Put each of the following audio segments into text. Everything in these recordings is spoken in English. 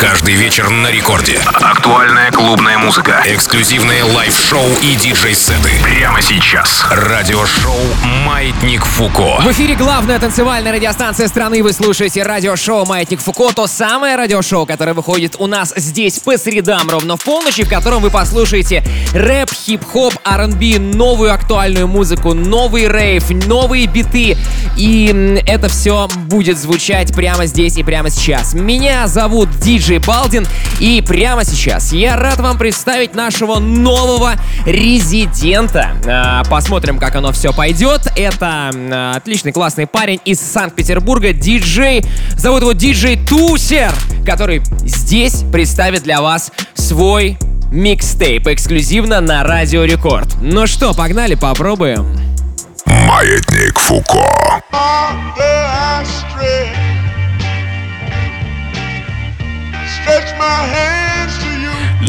Каждый вечер на рекорде. Актуальная клубная музыка. Эксклюзивные лайв-шоу и диджей-сеты. Прямо сейчас. Радиошоу «Маятник Фуко». В эфире главная танцевальная радиостанция страны. Вы слушаете радиошоу «Маятник Фуко». То самое радиошоу, которое выходит у нас здесь по средам ровно в полночи, в котором вы послушаете рэп, хип-хоп, R&B, новую актуальную музыку, новый рейв, новые биты. И это все будет звучать прямо здесь и прямо сейчас. Меня зовут Диджей Балдин, и прямо сейчас я рад вам представить нашего нового резидента. А, посмотрим, как оно все пойдет. Это а, отличный, классный парень из Санкт-Петербурга, диджей. Зовут его диджей Тусер, который здесь представит для вас свой микстейп эксклюзивно на Радио Рекорд. Ну что, погнали, попробуем. Маятник Фуко. Stretch my you.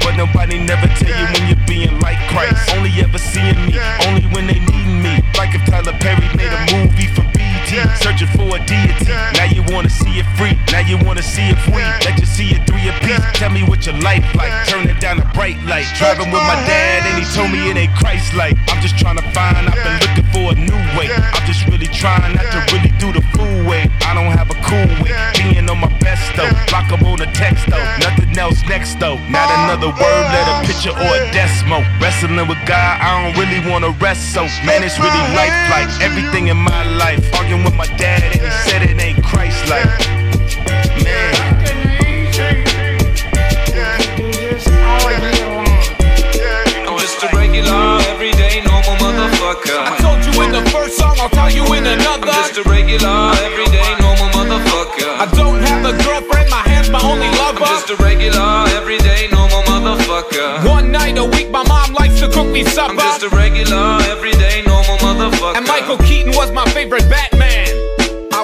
But nobody never tell you when you're being like Christ. Only ever seeing me, only when they needing me. Like if Tyler Perry made a movie for Searching for a deity. Now you wanna see it free, now you wanna see it free. Let you see it three piece. Tell me what your life like, turn it down a bright light. Driving with my dad and he told me it ain't Christ like. I'm just trying to find, I've been looking for a new way. I'm just really trying not to really do the fool way. I don't have a cool way, being on my best though. Block up on the text though, nothing else next though. Not another word, let a picture or a decimal. Wrestling with God, I don't really wanna rest so. Man, it's really life like everything in my life. Arguing with my dad and he said it ain't Christ like. Man. I'm just a regular, everyday, normal motherfucker. I told you in the first song, I'll tell you in another. I'm just a regular, everyday, normal motherfucker. I don't have a girlfriend, my hand's my only lover. I'm just a regular, everyday, normal motherfucker. One night a week, my mom likes to cook me supper. I'm just a regular, everyday, normal motherfucker. And Michael Keaton was my favorite Batman.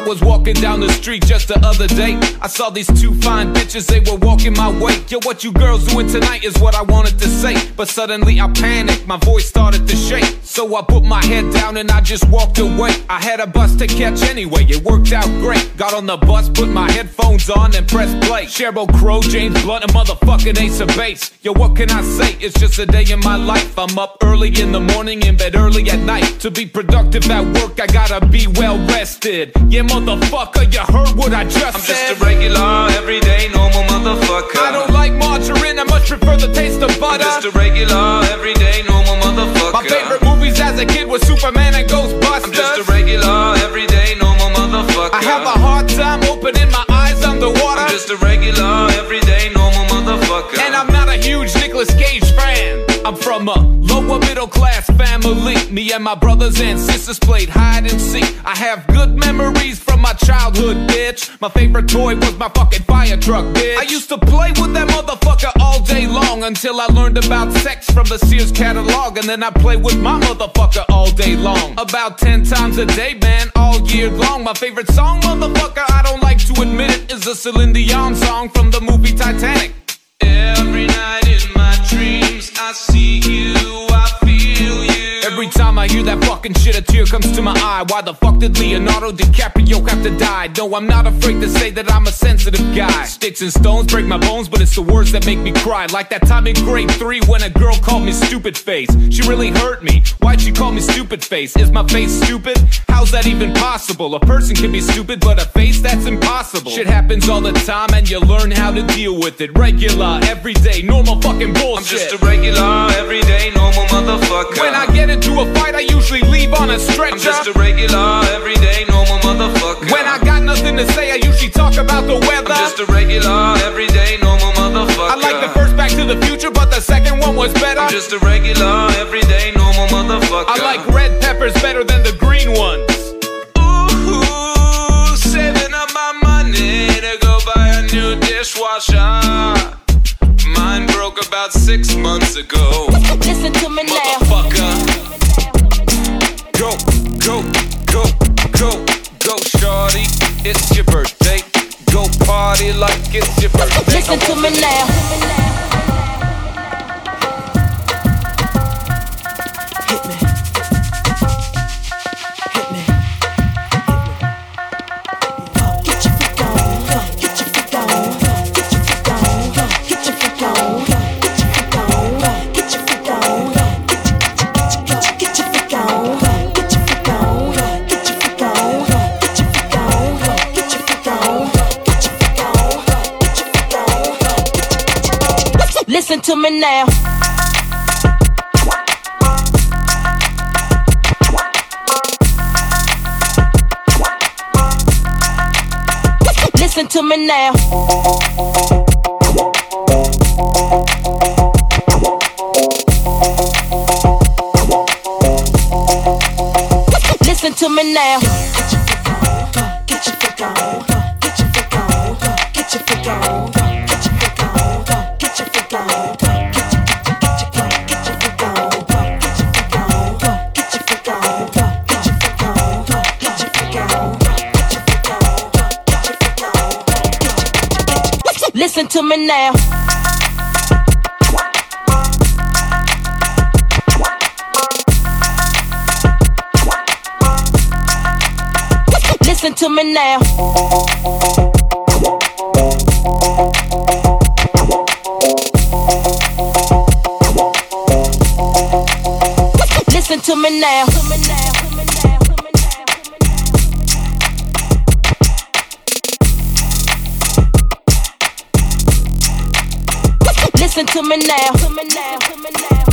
I was walking down the street just the other day. I saw these two fine bitches, they were walking my way. Yo, what you girls doing tonight is what I wanted to say. But suddenly I panicked, my voice started to shake. So I put my head down and I just walked away. I had a bus to catch anyway, it worked out great. Got on the bus, put my headphones on and pressed play. Sheryl Crow, James Blunt, and motherfucking Ace of Base. Yo, what can I say? It's just a day in my life. I'm up early in the morning, in bed early at night. To be productive at work, I gotta be well rested. Yeah, motherfucker, you heard what I just I'm said. just a regular, everyday, normal motherfucker. I don't like margarine, I much prefer the taste of I'm butter. just a regular, everyday, normal motherfucker. My favorite movies as a kid was Superman and Ghostbusters. I'm just a regular, everyday, normal motherfucker. I have a hard time opening my eyes underwater. I'm just a regular, everyday, normal motherfucker. And I'm not a huge Nicolas Cage fan. I'm from a lower middle class family. Me and my brothers and sisters played hide and seek. I have good memories from my childhood, bitch. My favorite toy was my fucking fire truck, bitch. I used to play with that motherfucker all day long until I learned about sex from the Sears catalog. And then I play with my motherfucker all day long. About 10 times a day, man, all year long. My favorite song, motherfucker, I don't like to admit it, is a Celine Dion song from the movie Titanic. Every night in my dreams, I see you. Every time I hear that fucking shit, a tear comes to my eye. Why the fuck did Leonardo DiCaprio have to die? No, I'm not afraid to say that I'm a sensitive guy. Sticks and stones break my bones, but it's the words that make me cry. Like that time in grade three when a girl called me stupid face. She really hurt me. Why'd she call me stupid face? Is my face stupid? How's that even possible? A person can be stupid, but a face that's impossible. Shit happens all the time, and you learn how to deal with it. Regular, everyday, normal fucking bullshit. I'm just a regular, everyday, normal motherfucker. When I get into a fight, I usually leave on a stretcher. I'm just a regular, everyday, normal motherfucker. when I got nothing to say, I usually talk about the weather. I'm just a regular, everyday, normal motherfucker. I like the first Back to the Future, but the second one was better. I'm just a regular, everyday, normal motherfucker. I like red peppers better than the green ones. Ooh, saving up my money to go buy a new dishwasher. Mine broke about six months ago. Listen to me now. Motherfucker. Go, go, go, go, go, shorty. It's your birthday. Go party like it's your birthday. Listen to me now. To me now. Listen to me now. Listen to me now. To me now. Listen to me now. to me now. Real now.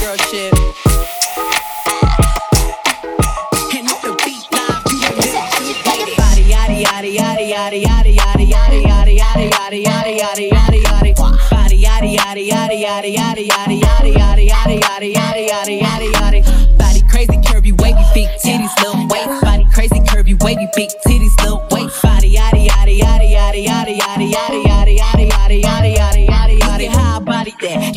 girl shit. Body crazy curvy wavy big titties little weight body crazy curvy wavy big titties little weight body yada yada yada yada yada yada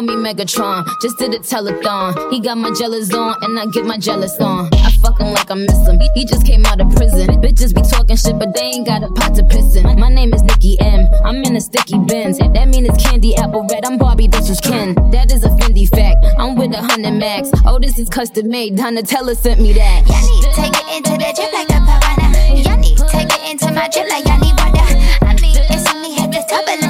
call me Megatron, just did a telethon. He got my jealous on, and I get my jealous on. I fuck him like I miss him. He, just came out of prison. Bitches be talking shit, but they ain't got a pot to piss in. My name is Nicki M. I'm in a sticky Benz. That mean it's candy apple red. I'm Barbie, this is Ken. That is a Fendi fact. I'm with a hundred max. Oh, this is custom made. Donatella sent me that. Yanni, take it into the drip like a piranha. Yanni, take it into my drip like Yanni Wanda. I mean, it's only head to top Balenciaga. I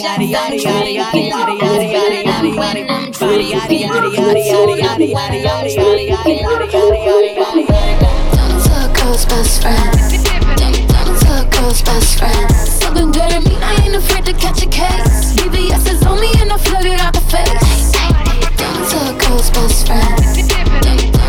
yaddy, yaddy, yaddy, yaddy, yaddy, yaddy, yaddy, yaddy, yaddy, yaddy, yaddy, yaddy, yaddy. Don't tell a girl's best friend. Don't, don't tell a girl's best friend. Something good at me, I ain't afraid to catch a case. BBS is on me and I flood it out the face. Don't tell a girl's best friend. Don't,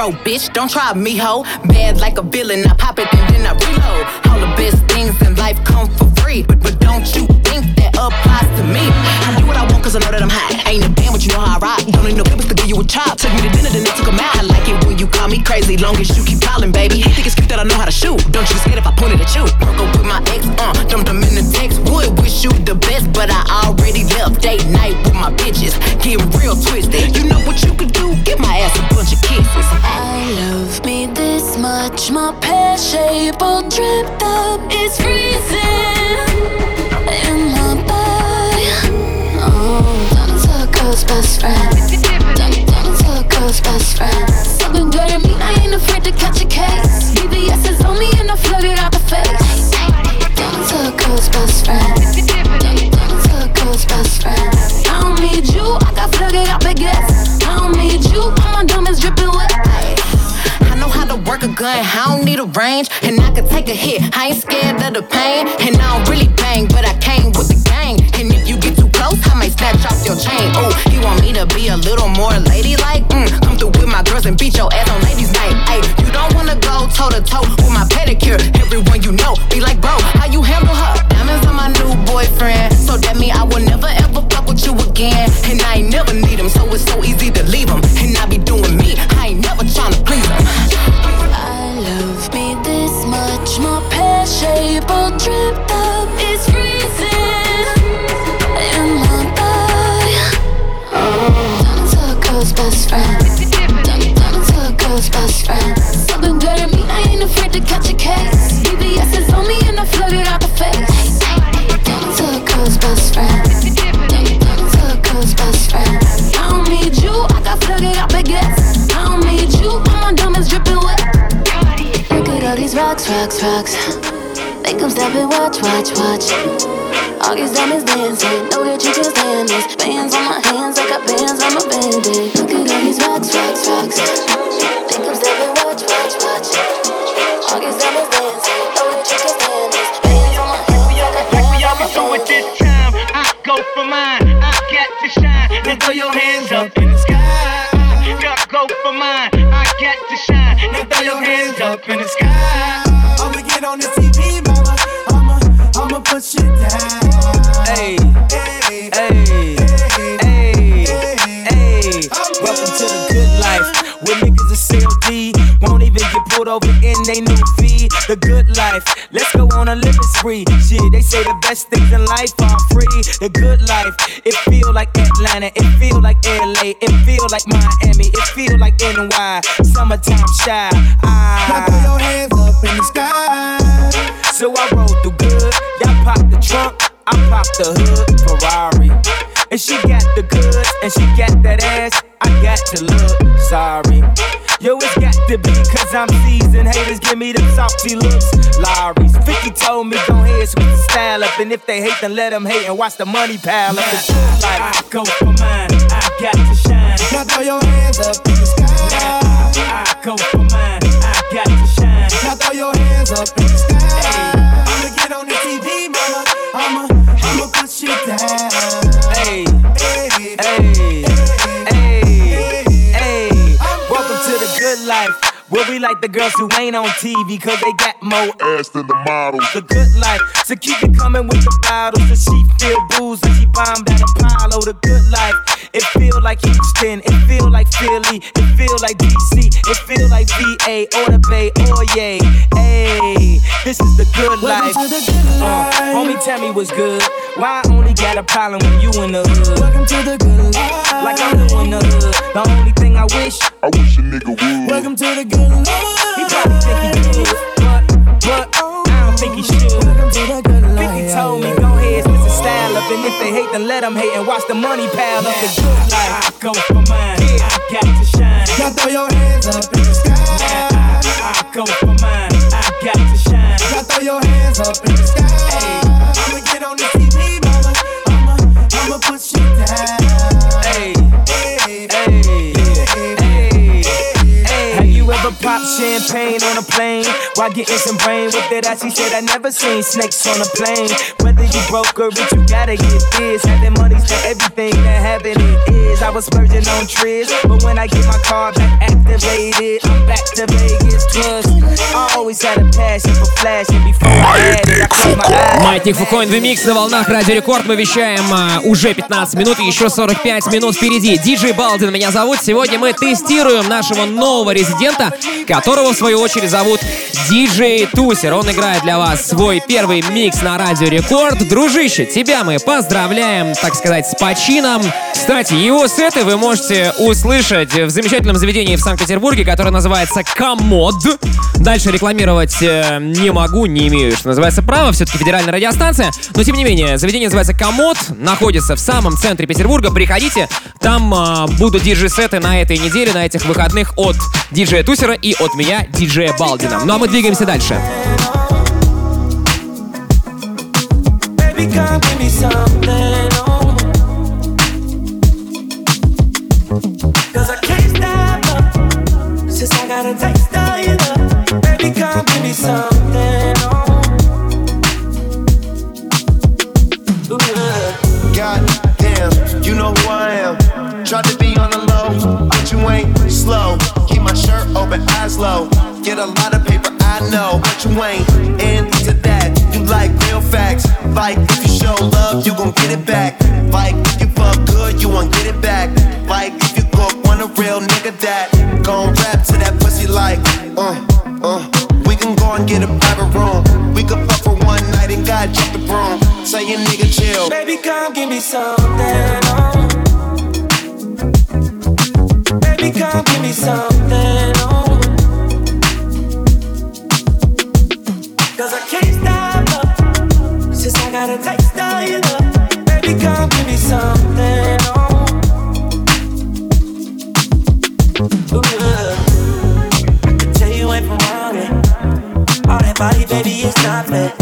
shero, bitch. Don't try me, ho. Bad like a villain. I pop it and then I reload. All the best things in life come for free. But, but don't you think that applies to me? I do what I want cause I know that I'm hot. I ain't a band, but you know how I rock. Don't need no papers to give you a chop. Took me to dinner, then they took 'em out. I like it when you call me crazy. Long as you keep calling, baby. You think it's cute that I know how to shoot. Don't you scared if I point it at you. Up with my ex, uh. Dumped them wish you the best, but I already left. Date night with my bitches. Get real twisted. You know what you could do? Give my ass a bunch of kisses. I love me this much, my pear shape all dripped up. It's freezing in my body. Oh, into a girl's best friend. Into a girl's best friend. Gun, I don't need a range. And I can take a hit, I ain't scared of the pain. And I don't really bang, but I came with the gang. And if you get too close, I might snatch off your chain. Oh, you want me to be a little more ladylike? Mm, come through with my girls and beat your ass on ladies' night. Ay, you don't wanna go toe to toe with my pedicure. Everyone you know be like, bro, how you handle her? Diamonds on my new boyfriend. So that mean I will best things in life are free. The good life. It feel like Atlanta. It feel like LA. It feel like Miami. It feel like NY. Summertime shy. now throw I, your hands up in the sky. so I roll through good. Y'all pop the trunk. I pop the hood. Ferrari. And she got the goods, and she got that ass. I got to look sorry. Yo, it's got to be cause I'm seasoned. Haters give me them salty looks. Lawry's 50 told me go ahead, switch the style up. And if they hate, then let them hate and watch the money pile up. It's life. I go for mine, I got to shine. Now throw your hands up in the sky. I go for mine, I got to shine. Now throw your hands up in the sky. I'ma get on the TV, mama. I'ma, I'ma put shit down. Hey, Hey, hey, hey, life. Where we like the girls who ain't on TV cause they got more ass than the models. The good life. So keep it coming with the bottles. So she feel booze and she bombed at Apollo. The good life. It feel like Houston. It feel like Philly. It feel like DC. It feel like VA or the Bay or yay. Hey, this is the good life. Welcome to the good Uh, life. homie, tell me what's good. Why I only got a problem when you in the hood? Welcome to the good life. Like I'm doing the hood. The only thing I wish, I wish a nigga would. Welcome to the good life. He probably think he could, but, but I don't think he should. 50 told me, go ahead, switch the style up. And if they hate, then let them hate and watch the money pile up. The good life. I go for mine, I got to shine. Now throw your hands up in the sky. I, go for mine, I got to shine. Now throw your hands up in the sky. I'ma get on TV, champagne on a plane while getting some brain with it? As she said, I never seen snakes on a plane. Whether you broke or rich, you gotta get this. Having money's for everything that it is. I was splurging on trips, but when I get my car back activated, I'm back to Vegas. Plus, I always had a passion for flashing before I had it. I closed my eyes. Маятник Фуко in the Mix на волнах Радио Рекорд. Мы вещаем а, уже 15 минут, и еще 45 минут впереди. Диджей Балдин меня зовут. Сегодня мы тестируем нашего нового резидента, которого в свою очередь зовут Диджей Тусер. Он играет для вас свой первый микс на Радио Рекорд. Дружище, тебя мы поздравляем, так сказать, с почином. Кстати, его сеты вы можете услышать в замечательном заведении в Санкт-Петербурге, которое называется Комод. Дальше рекламировать э, не могу, не имею, что называется, права. Все-таки федеральная радиостанция. Но, тем не менее, заведение называется «Комод». Находится в самом центре Петербурга. Приходите. Там э, будут диджей-сеты на этой неделе, на этих выходных от диджея Тусера и от меня, диджея Балдина. Ну а мы двигаемся дальше. Baby, come. Something. Ooh, God damn, you know who I am. To be on the low, but you ain't slow. Keep my shirt open, eyes low. Get a lot of paper, I know, but you ain't into that. You like real facts. Like if you show love, you gon' get it back. Like if you fuck good, you won't get it back. Like if you go want a real nigga that get a private room. We can fuck for one night and God jump the broom. Say your nigga chill. Baby, come give me something. oh. Baby, come give me something. oh. Cause I can't stop since I got a taste of your love. Baby, come give me something. oh. Body, baby, it's not Pull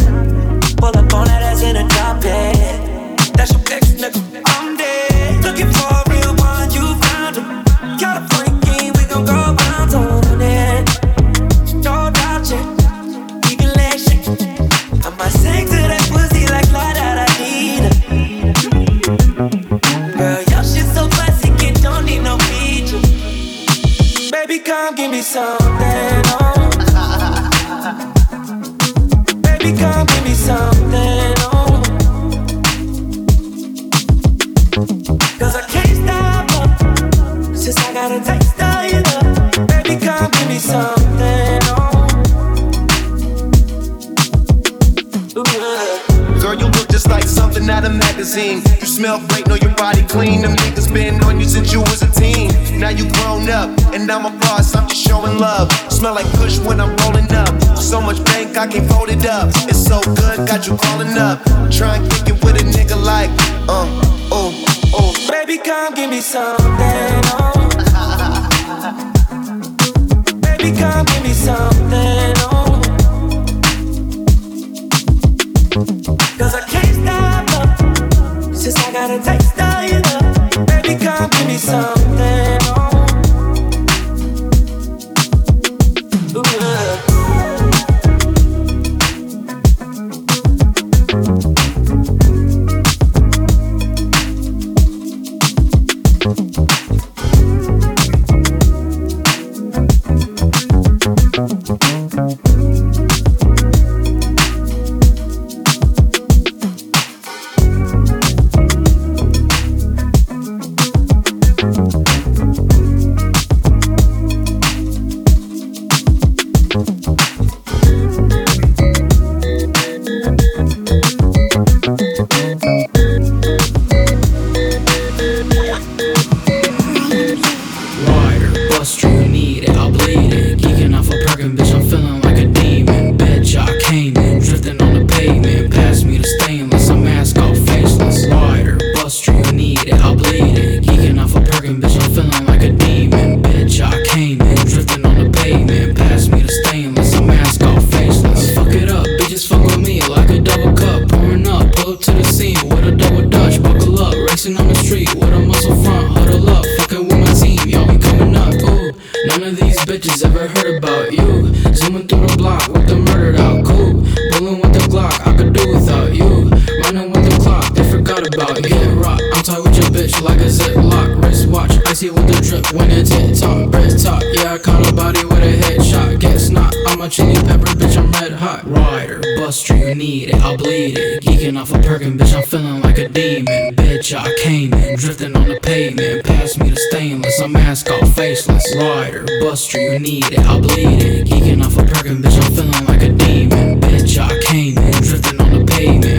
chili pepper, bitch, I'm red hot. Rider, buster, you need it, I'll bleed it. Geeking off a perkin, bitch, I'm feeling like a demon. Bitch, I came in, drifting on the pavement. Pass me the stainless, I'm mask off faceless. Rider, buster, you need it, I'll bleed it. Geeking off a perkin, bitch, I'm feeling like a demon. Bitch, I came in, drifting on the pavement.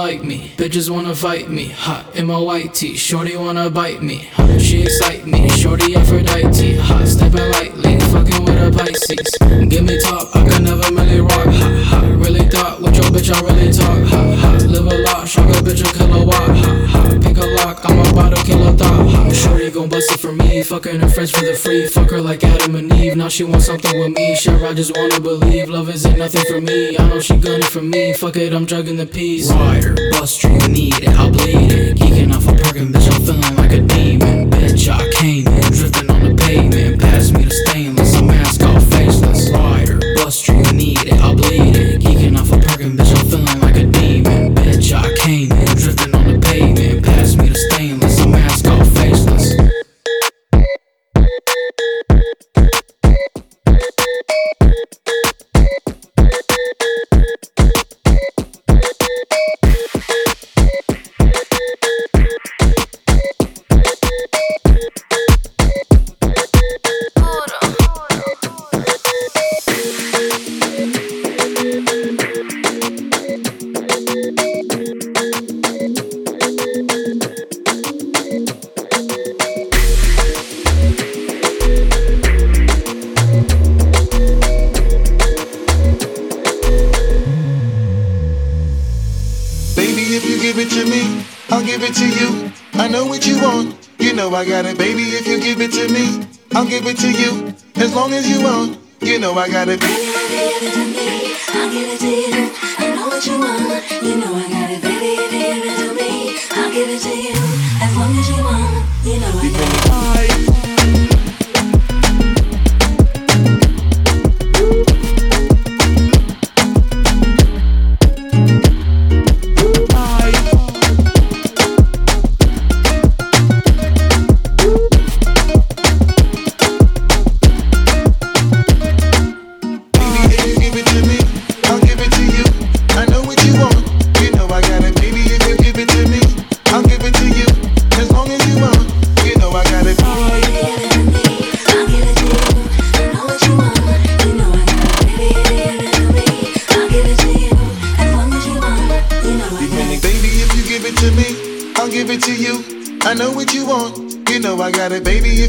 Like me. Bitches wanna fight me. Hot in my white tee. Shorty wanna bite me. Hot, she excite me. Shorty Aphrodite. Hot, stepping lightly. Fucking with a Pisces. Give me top, I can never really rock. Hot, hot. Really thought with your bitch, I really talk. Hot, hot. Live a lot, shock a bitch a kilowatt. Hot, hot. Pick a lock, I'm about to kill a thought. Hot, shorty gon' bust it for me. Fucking her friends for the free. Fuck her like Adam and Eve. Now she wants something with me. Sure, I just wanna believe. Love isn't nothing for me. I know she gunning for me. Fuck it, I'm drugging the peas. Rider, bust you need it, I'll bleed it. Geeking off a parking bitch, I'm feeling like a demon. Bitch, I came in, drifting on the pavement. Pass me the stainless, I'm mask off faceless. Rider, bust you need it, I'll bleed it.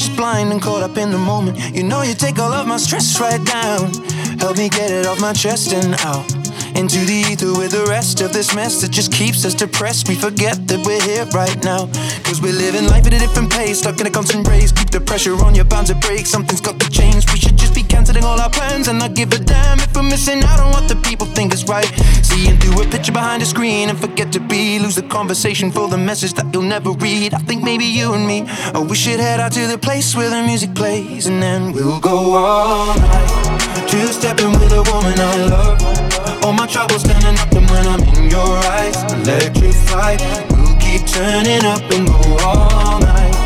Just blind and caught up in the moment. You know, you take all of my stress right down. Help me get it off my chest and out. Into the ether with the rest of this mess that just keeps us depressed. We forget that we're here right now. Cause we're living life at a different pace, stuck in a constant race. Keep the pressure on, you're bound to break. Something's got to change. Canceling all our plans and not give a damn if we're missing out on what the people think is right. Seeing through a picture behind a screen and forget to be. Lose the conversation for the message that you'll never read. I think maybe you and me, oh, we should head out to the place where the music plays and then we'll go all night. Two stepping with a woman I love. All my troubles standing up and when I'm in your eyes, electrified. We'll keep turning up and go all night.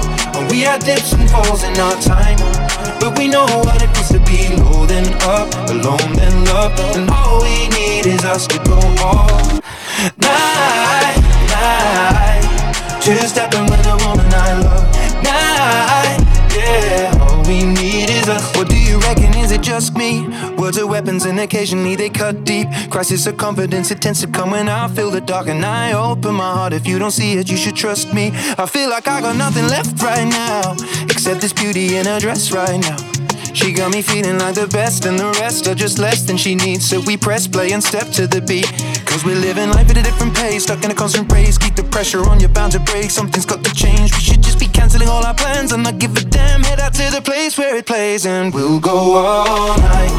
We had dips and falls in our time, we know what it means to be low then up, alone then love, and all we need is us to go all night, night. Two stepping with a woman I love, night, yeah. All we need is us. What do you reckon? Is it just me? Words are weapons and occasionally they cut deep. Crisis of confidence, it tends to come when I feel the dark and I open my heart. If you don't see it, you should trust me. I feel like I got nothing left right now, except this beauty in a dress right now. She got me feeling like the best, and the rest are just less than she needs. So we press play and step to the beat. Cause we're living life at a different pace, stuck in a constant race. Keep the pressure on, you're bound to break. Something's got to change. We should just be canceling all our plans and not give a damn. Head out to the place where it plays, and we'll go all night.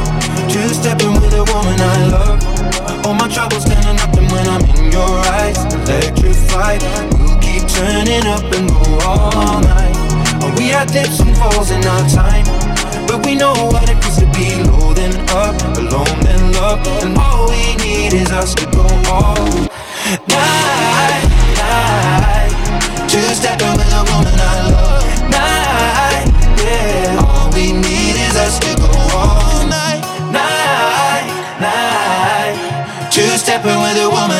Two stepping with a woman I love. All my troubles standing up, and when I'm in your eyes, electrified. We'll keep turning up and go all night. And we had dips and falls in our time. But we know what it feels to be low then up, alone then love. And all we need is us to go all night, night. Two stepping with a woman I love. Night, yeah. All we need is us to go all night, night, night. Two stepping with a woman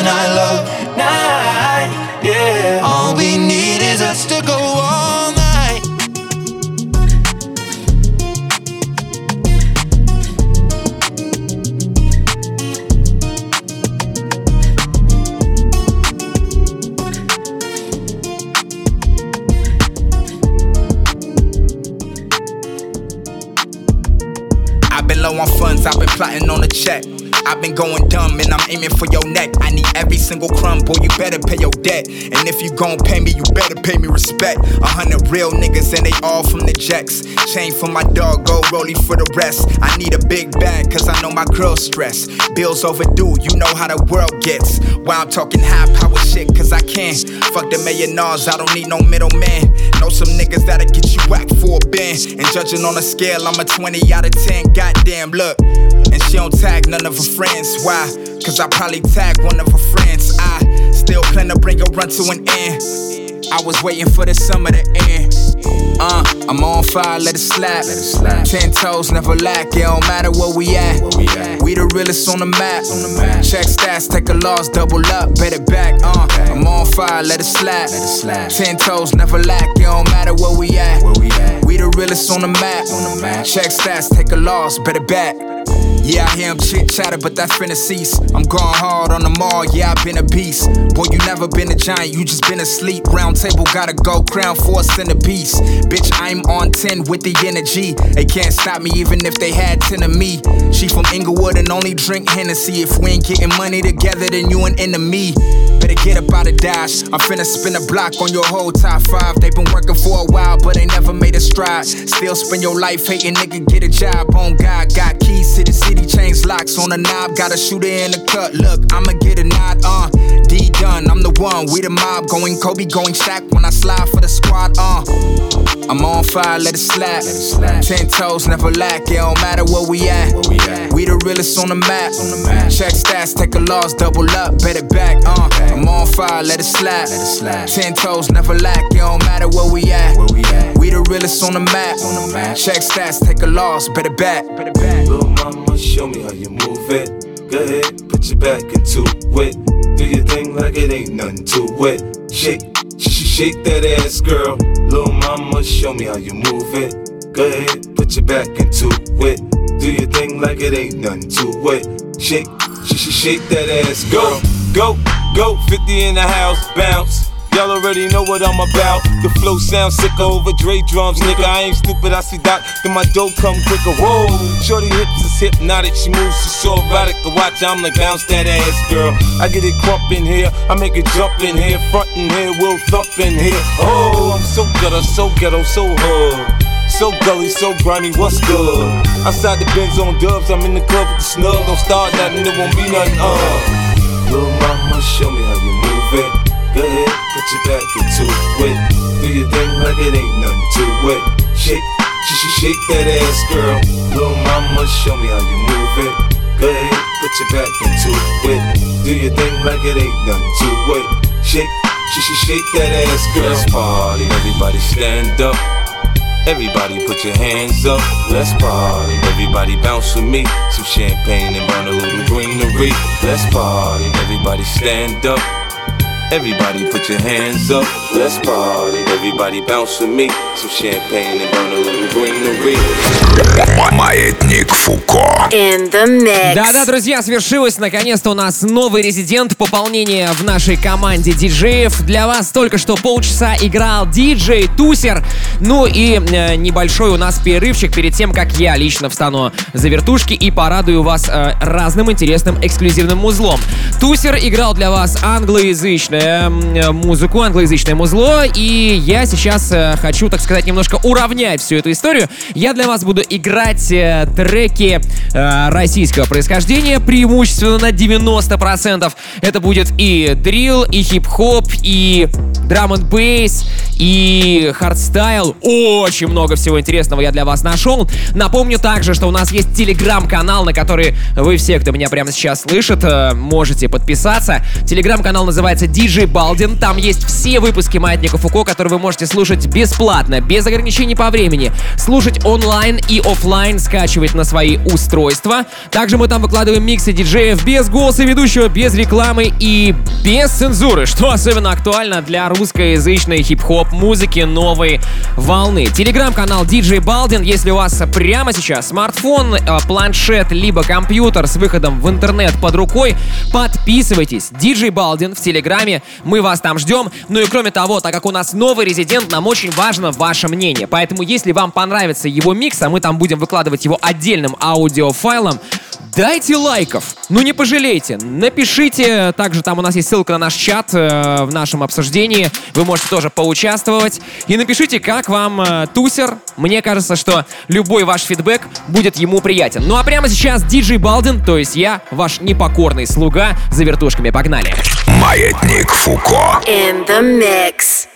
check. I've been going dumb and I'm aiming for your neck. I need every single crumb, boy, you better pay your debt. And if you gon' pay me, you better pay me respect. A hundred real niggas and they all from the jacks. Chain for my dog, go rollie for the rest. I need a big bag, cause I know my girl's stressed. Bills overdue, you know how the world gets. Why I'm talking high power shit, cause I can. Fuck the millionaires, I don't need no middleman. Know some niggas that'll get you whacked for a band. And judging on a scale, I'm a 20 out of 10. Goddamn, look. And she don't tag none of her friends. Why? Cause I probably tag one of her friends. I still plan to bring a run to an end. I was waiting for the summer to end. Uh, I'm on fire, let it slap. Let it slap. Ten toes, never lack. It don't matter where we at. We the realest on the map. On the map. Check stats, take a loss, double up, bet it back. Uh, I'm on fire, let it slap. Let it slap. Ten toes, never lack. It don't matter where we at. We the realest on the map. Check stats, take a loss, bet it back. Yeah, I hear him chit chatter, but that finna cease. I'm going hard on the mall, yeah, I've been a beast. Boy, you never been a giant, you just been asleep. Round table gotta go, crown for a centerpiece. Bitch, I'm on 10 with the energy. They can't stop me even if they had 10 of me. She from Inglewood and only drink Hennessy. If we ain't getting money together, then you an enemy. Better get up out of. I'm finna spin a block on your whole top five. They been working for a while, but they never made a stride. Still spend your life hating, nigga, get a job on God. Got keys to the city, chains locks on a knob. Got a shooter in the cut. Look, I'ma get a nod, uh. D done, I'm the one. We the mob, going Kobe, going Shaq when I slide for the squad, uh. I'm on fire, let it slap. Ten toes, never lack. It don't matter where we at. We the realest on the map. Check stats, take a loss, double up, bet it back. Uh, I'm on fire, let it slap. Ten toes, never lack. It don't matter where we at. We the realest on the map. Check stats, take a loss, bet it back. Little mama, show me how you move it. Go ahead, put your back into it. Do your thing like it ain't nothing to it. Shake, sh- sh- shake that ass, girl. Little mama, show me how you move it. Go ahead, put your back into it. Do your thing like it ain't nothing to it. Shake, sh- sh- shake that ass, go, go, go. 50 in the house, bounce. Y'all already know what I'm about. The flow sounds sick over Dre drums, nigga. I ain't stupid, I see Doc, then my dope come quicker. Whoa, shorty hips is hypnotic, she moves, she's so erotic. To watch, I'm like bounce that ass, girl. I get it crump in here, I make it jump in here, front in here, we'll thump in here. Oh, I'm so ghetto, so ghetto, so hood. So gully, so grimy, what's good? Outside the Benz on dubs, I'm in the club with the snug. Don't start nothing, there won't be nothing, uh. Little mama, show me how you move it. Go ahead, put your back into it. Do your thing like it ain't nothing to it. Shake, sh- sh- shake that ass, girl. Little mama, show me how you move it. Go ahead, put your back into it. Do your thing like it ain't nothing to it. Shake, sh- sh- shake that ass, girl. Let's party, everybody stand up. Everybody put your hands up, let's party. Everybody bounce with me. Some champagne and burn a little greenery. Let's party. Everybody stand up. Everybody put your hands up, let's party. Everybody bounce with me. Some champagne and burn a little greenery. Маятник Фуко. In the mix. Да-да, друзья, свершилось наконец-то у нас новый резидент пополнения в нашей команде диджеев. Для вас только что полчаса играл диджей Тусер. Ну и э, небольшой у нас перерывчик перед тем, как я лично встану за вертушки и порадую вас э, разным интересным эксклюзивным музлом. Тусер играл для вас англоязычную э, музыку, англоязычное музло, и я сейчас э, хочу, так сказать, немножко уравнять всю эту историю. Я для вас буду играть э, треки э, российского происхождения, преимущественно на 90%. Это будет и дрил, и хип-хоп, и драм н бейс, и хардстайл. Очень много всего интересного я для вас нашел. Напомню также, что у нас есть телеграм-канал, на который вы все, кто меня прямо сейчас слышит, э, можете подписаться. Телеграм-канал называется DJ Балдин. Там есть все выпуски Маятника Фуко, которые вы можете слушать бесплатно, без ограничений по времени. Слушать онлайн и офлайн, скачивать на свои устройства. Также мы там выкладываем миксы диджеев без голоса ведущего, без рекламы и без цензуры, что особенно актуально для русскоязычной хип-хоп музыки новой волны. Телеграм-канал DJ Балдин. Если у вас прямо сейчас смартфон, э, планшет, либо компьютер с выходом в интернет под рукой, подписывайтесь. DJ Балдин в Телеграме. Мы вас там ждем. Ну и кроме того, так как у нас новый резидент, нам очень важно ваше мнение. Поэтому, если вам понравится его микс, а мы там будем выкладывать его отдельным аудиофайлом, Дайте лайков, ну не пожалейте. Напишите, также там у нас есть ссылка на наш чат э, в нашем обсуждении. Вы можете тоже поучаствовать. И напишите, как вам э, тусер. Мне кажется, что любой ваш фидбэк будет ему приятен. Ну а прямо сейчас диджей Балдин, то есть я, ваш непокорный слуга, за вертушками погнали. Маятник Фуко. In the mix.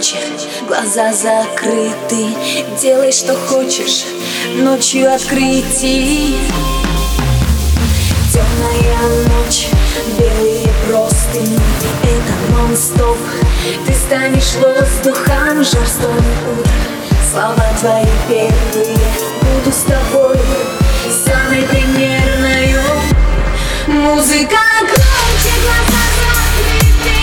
громче, глаза закрыты Делай, что хочешь, ночью открытий. Темная ночь, белые простыни Это нон-стоп, ты станешь воздухом Жар стонет утро, слова твои первые Буду с тобой. Самой примерною Музыка громче, глаза закрыты.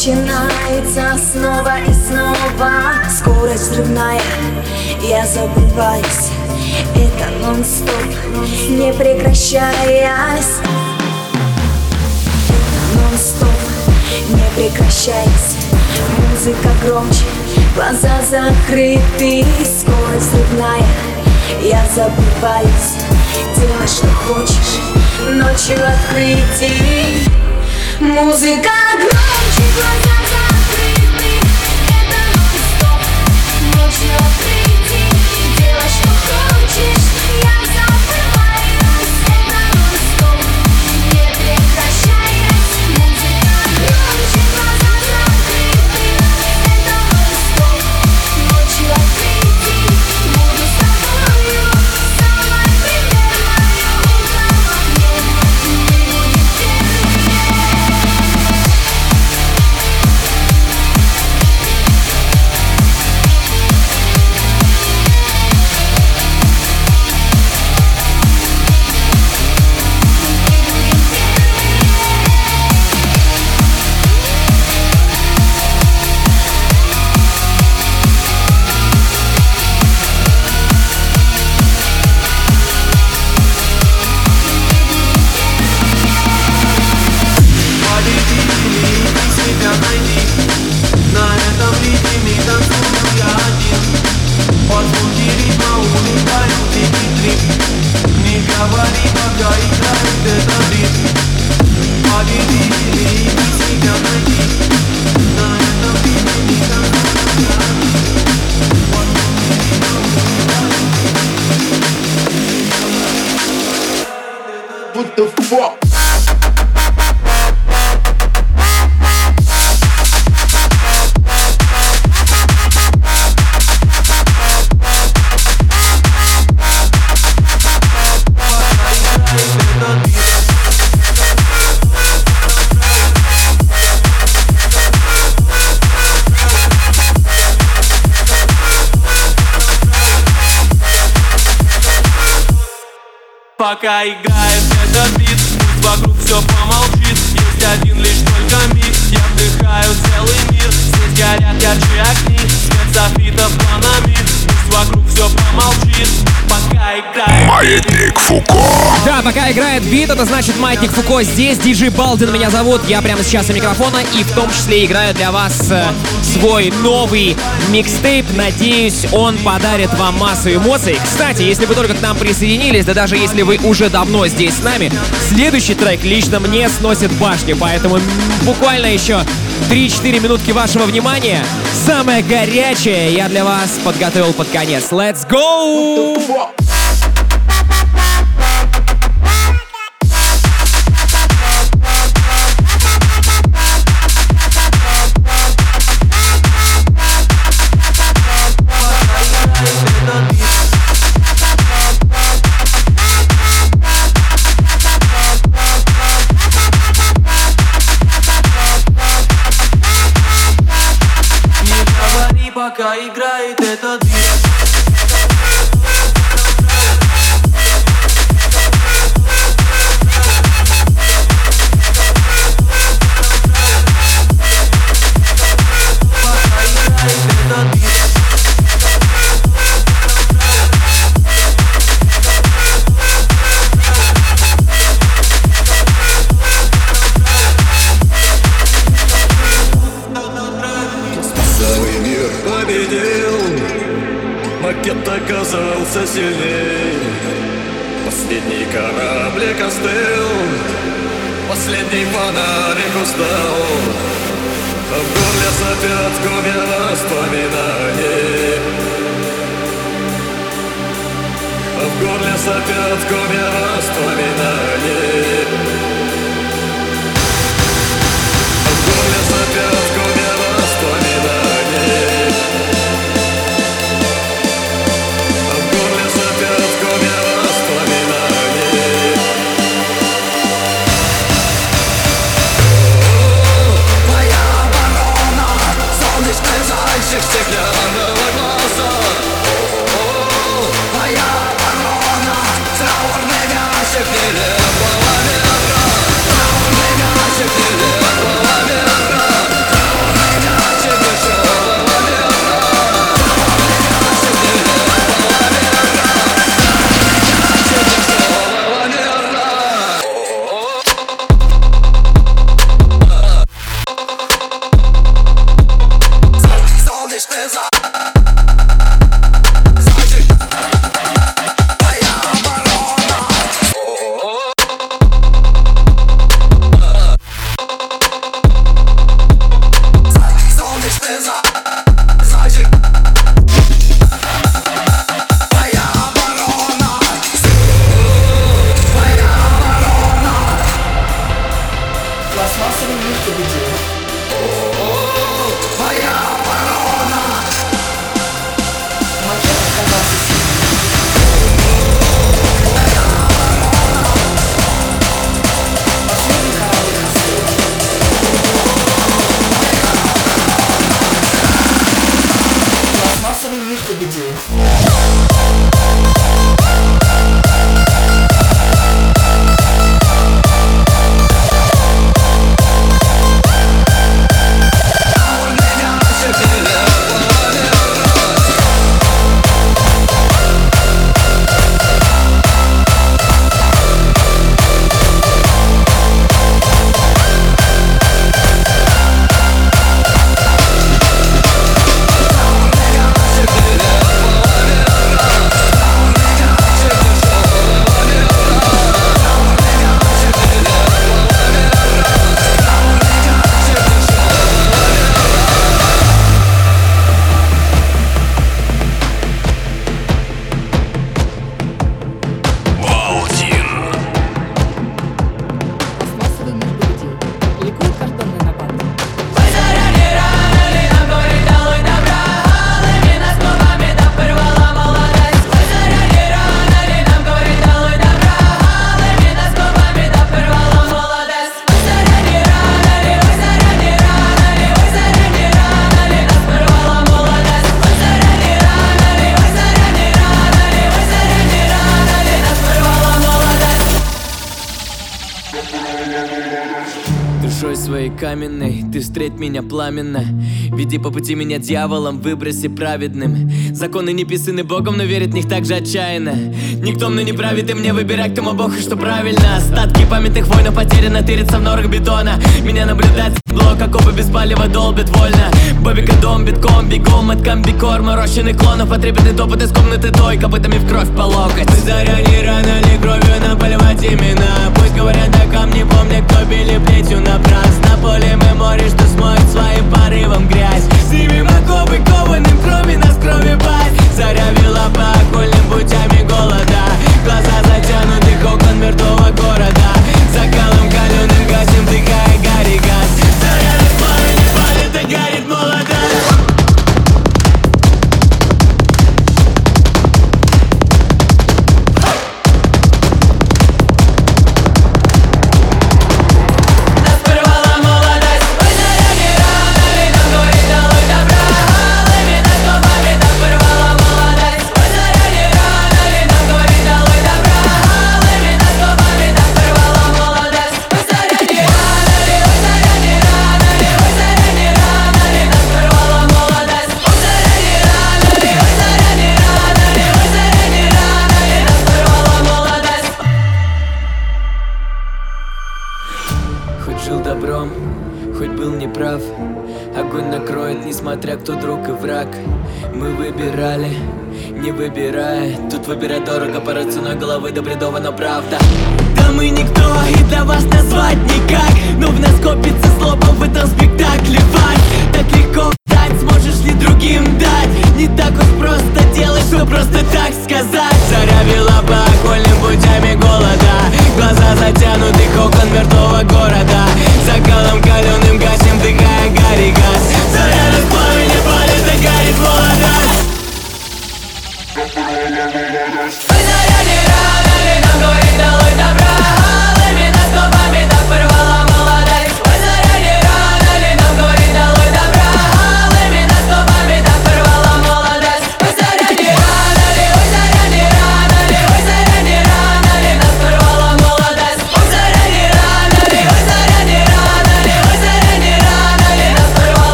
Начинается снова и снова. Скорость взрывная, я забываюсь. Это нон-стоп, не прекращаясь. Нон-стоп, не прекращаясь. Музыка громче, глаза закрыты. Скорость взрывная, я забываюсь. Делай, что хочешь, ночью открытий. Музыка глаза Здесь, диджей Балдин меня зовут, я прямо сейчас у микрофона и в том числе играю для вас э, свой новый микстейп, надеюсь, он подарит вам массу эмоций. Кстати, если вы только к нам присоединились, да даже если вы уже давно здесь с нами, следующий трек лично мне сносит башню, поэтому буквально еще 3-4 минутки вашего внимания. Самое горячее я для вас подготовил под конец. Let's go! играет этот оказался сильней Последний кораблик остыл. Последний фонарик устал. В горле сопят комья воспоминаний. В горле сопят комья воспоминаний пламенная Веди по пути меня дьяволом Выброси праведным. Законы не писаны Богом, но верит в них так же отчаянно. Никто мной не правит и мне выбирать, кому Бог и что правильно. Остатки памятных войн потеряно Тырится в норах бетона. Меня наблюдать блок, окопы без палева долбит вольно. Бобика дом битком, бегом от комбикорма Рощины клонов, потребный топот из комнаты той. Копытами в кровь по локоть. Заря не рано ли кровью наполивать имена Пусть говорят о камне, помня, кто били плетью напрасно. Поле мы море, что смоет своим порывом грязь Снимем оковы кованым, крови нас крови пасть. Заря вела по окольным путями голода. Глаза затянутых окон мертвого города. Закалом каленым гасим, вдыхая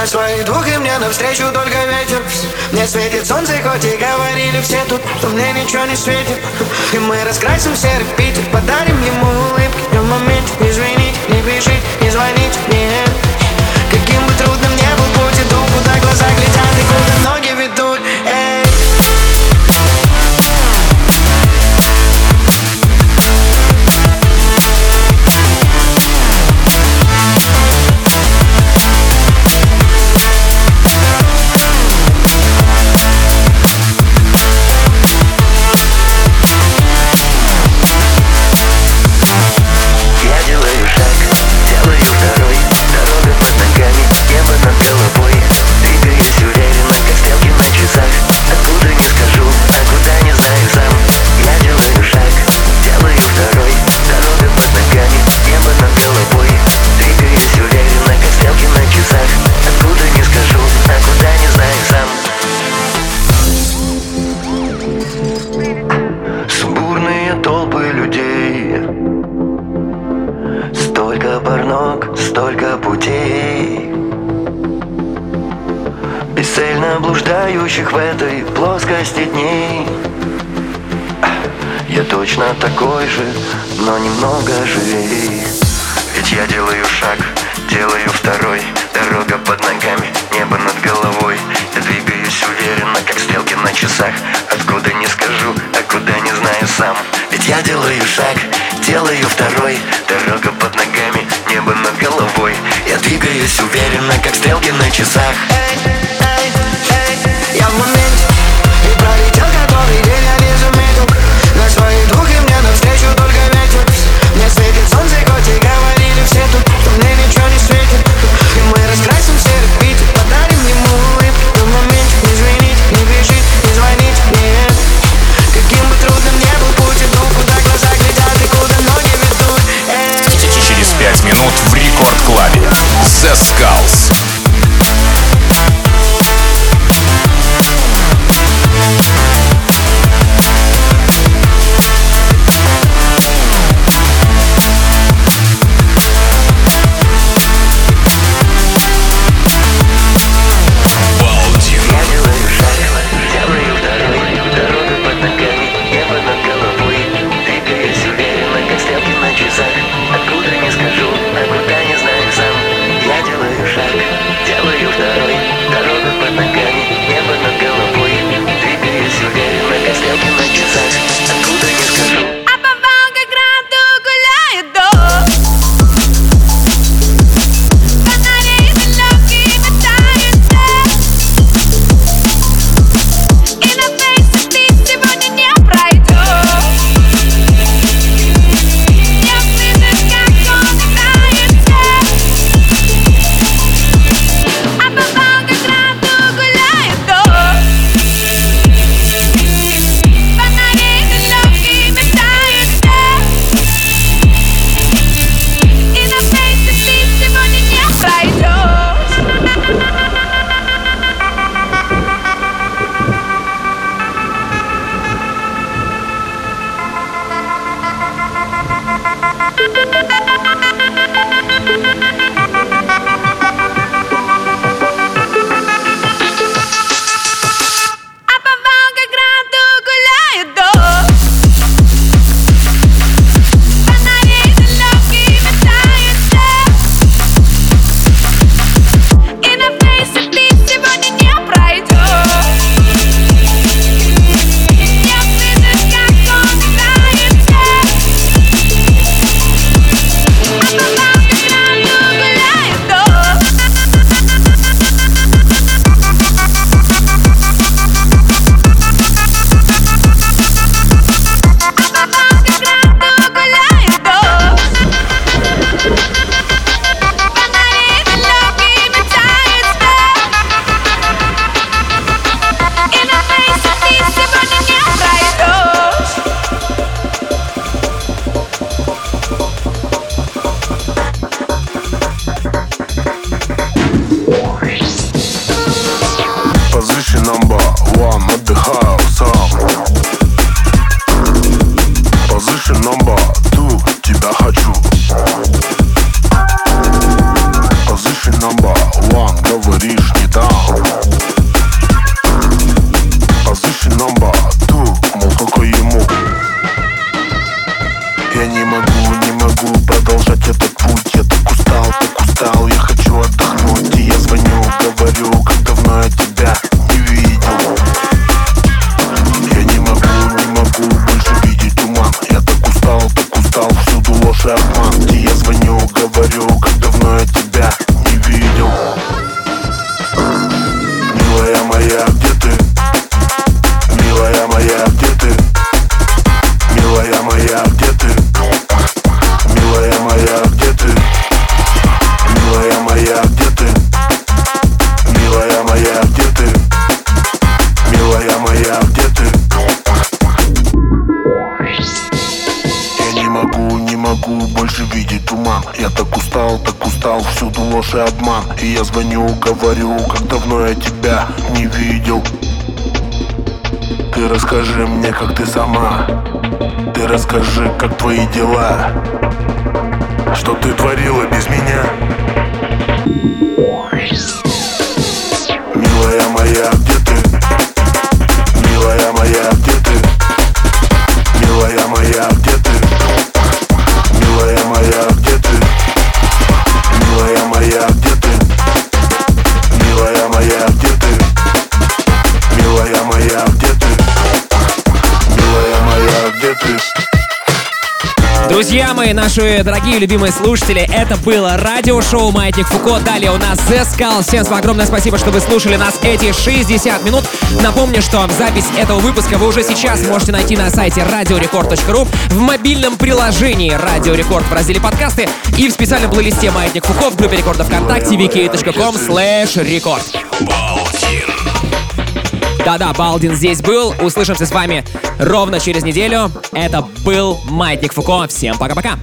на своих двух и мне навстречу только ветер. Мне светит солнце, хоть и говорили все тут, что мне ничего не светит. И мы раскрасим серый Питер, подарим ему улыбки в моменте. Не звонить, не пишите, не звонить нет. Каким бы трудным не был путь, иду, куда глаза глядят и куда ноги но немного живей. Ведь я делаю шаг, делаю второй. Дорога под ногами, небо над головой. Я двигаюсь уверенно, как стрелки на часах. Откуда не скажу, а куда не знаю сам. Ведь я делаю шаг, делаю второй. Дорога под ногами, небо над головой. Я двигаюсь уверенно, как стрелки на часах. И я звоню, говорю, как давно я тебя не видел. Ты расскажи мне, как ты сама. Ты расскажи, как твои дела. Что ты творила без меня? Милая Мои, наши дорогие любимые слушатели, это было радиошоу «Маятник Фуко». Далее у нас The Skull. Всем вам огромное спасибо, что вы слушали нас эти 60 минут. Напомню, что запись этого выпуска вы уже сейчас можете найти на сайте radiorecord.ru в мобильном приложении Радио Рекорд в разделе подкасты и в специальном плейлисте «Маятник Фуко» в группе рекордов ВКонтакте vk.com slash record. Да-да, Балдин здесь был. Услышимся с вами ровно через неделю. Это был Маятник Фуко. Всем пока-пока.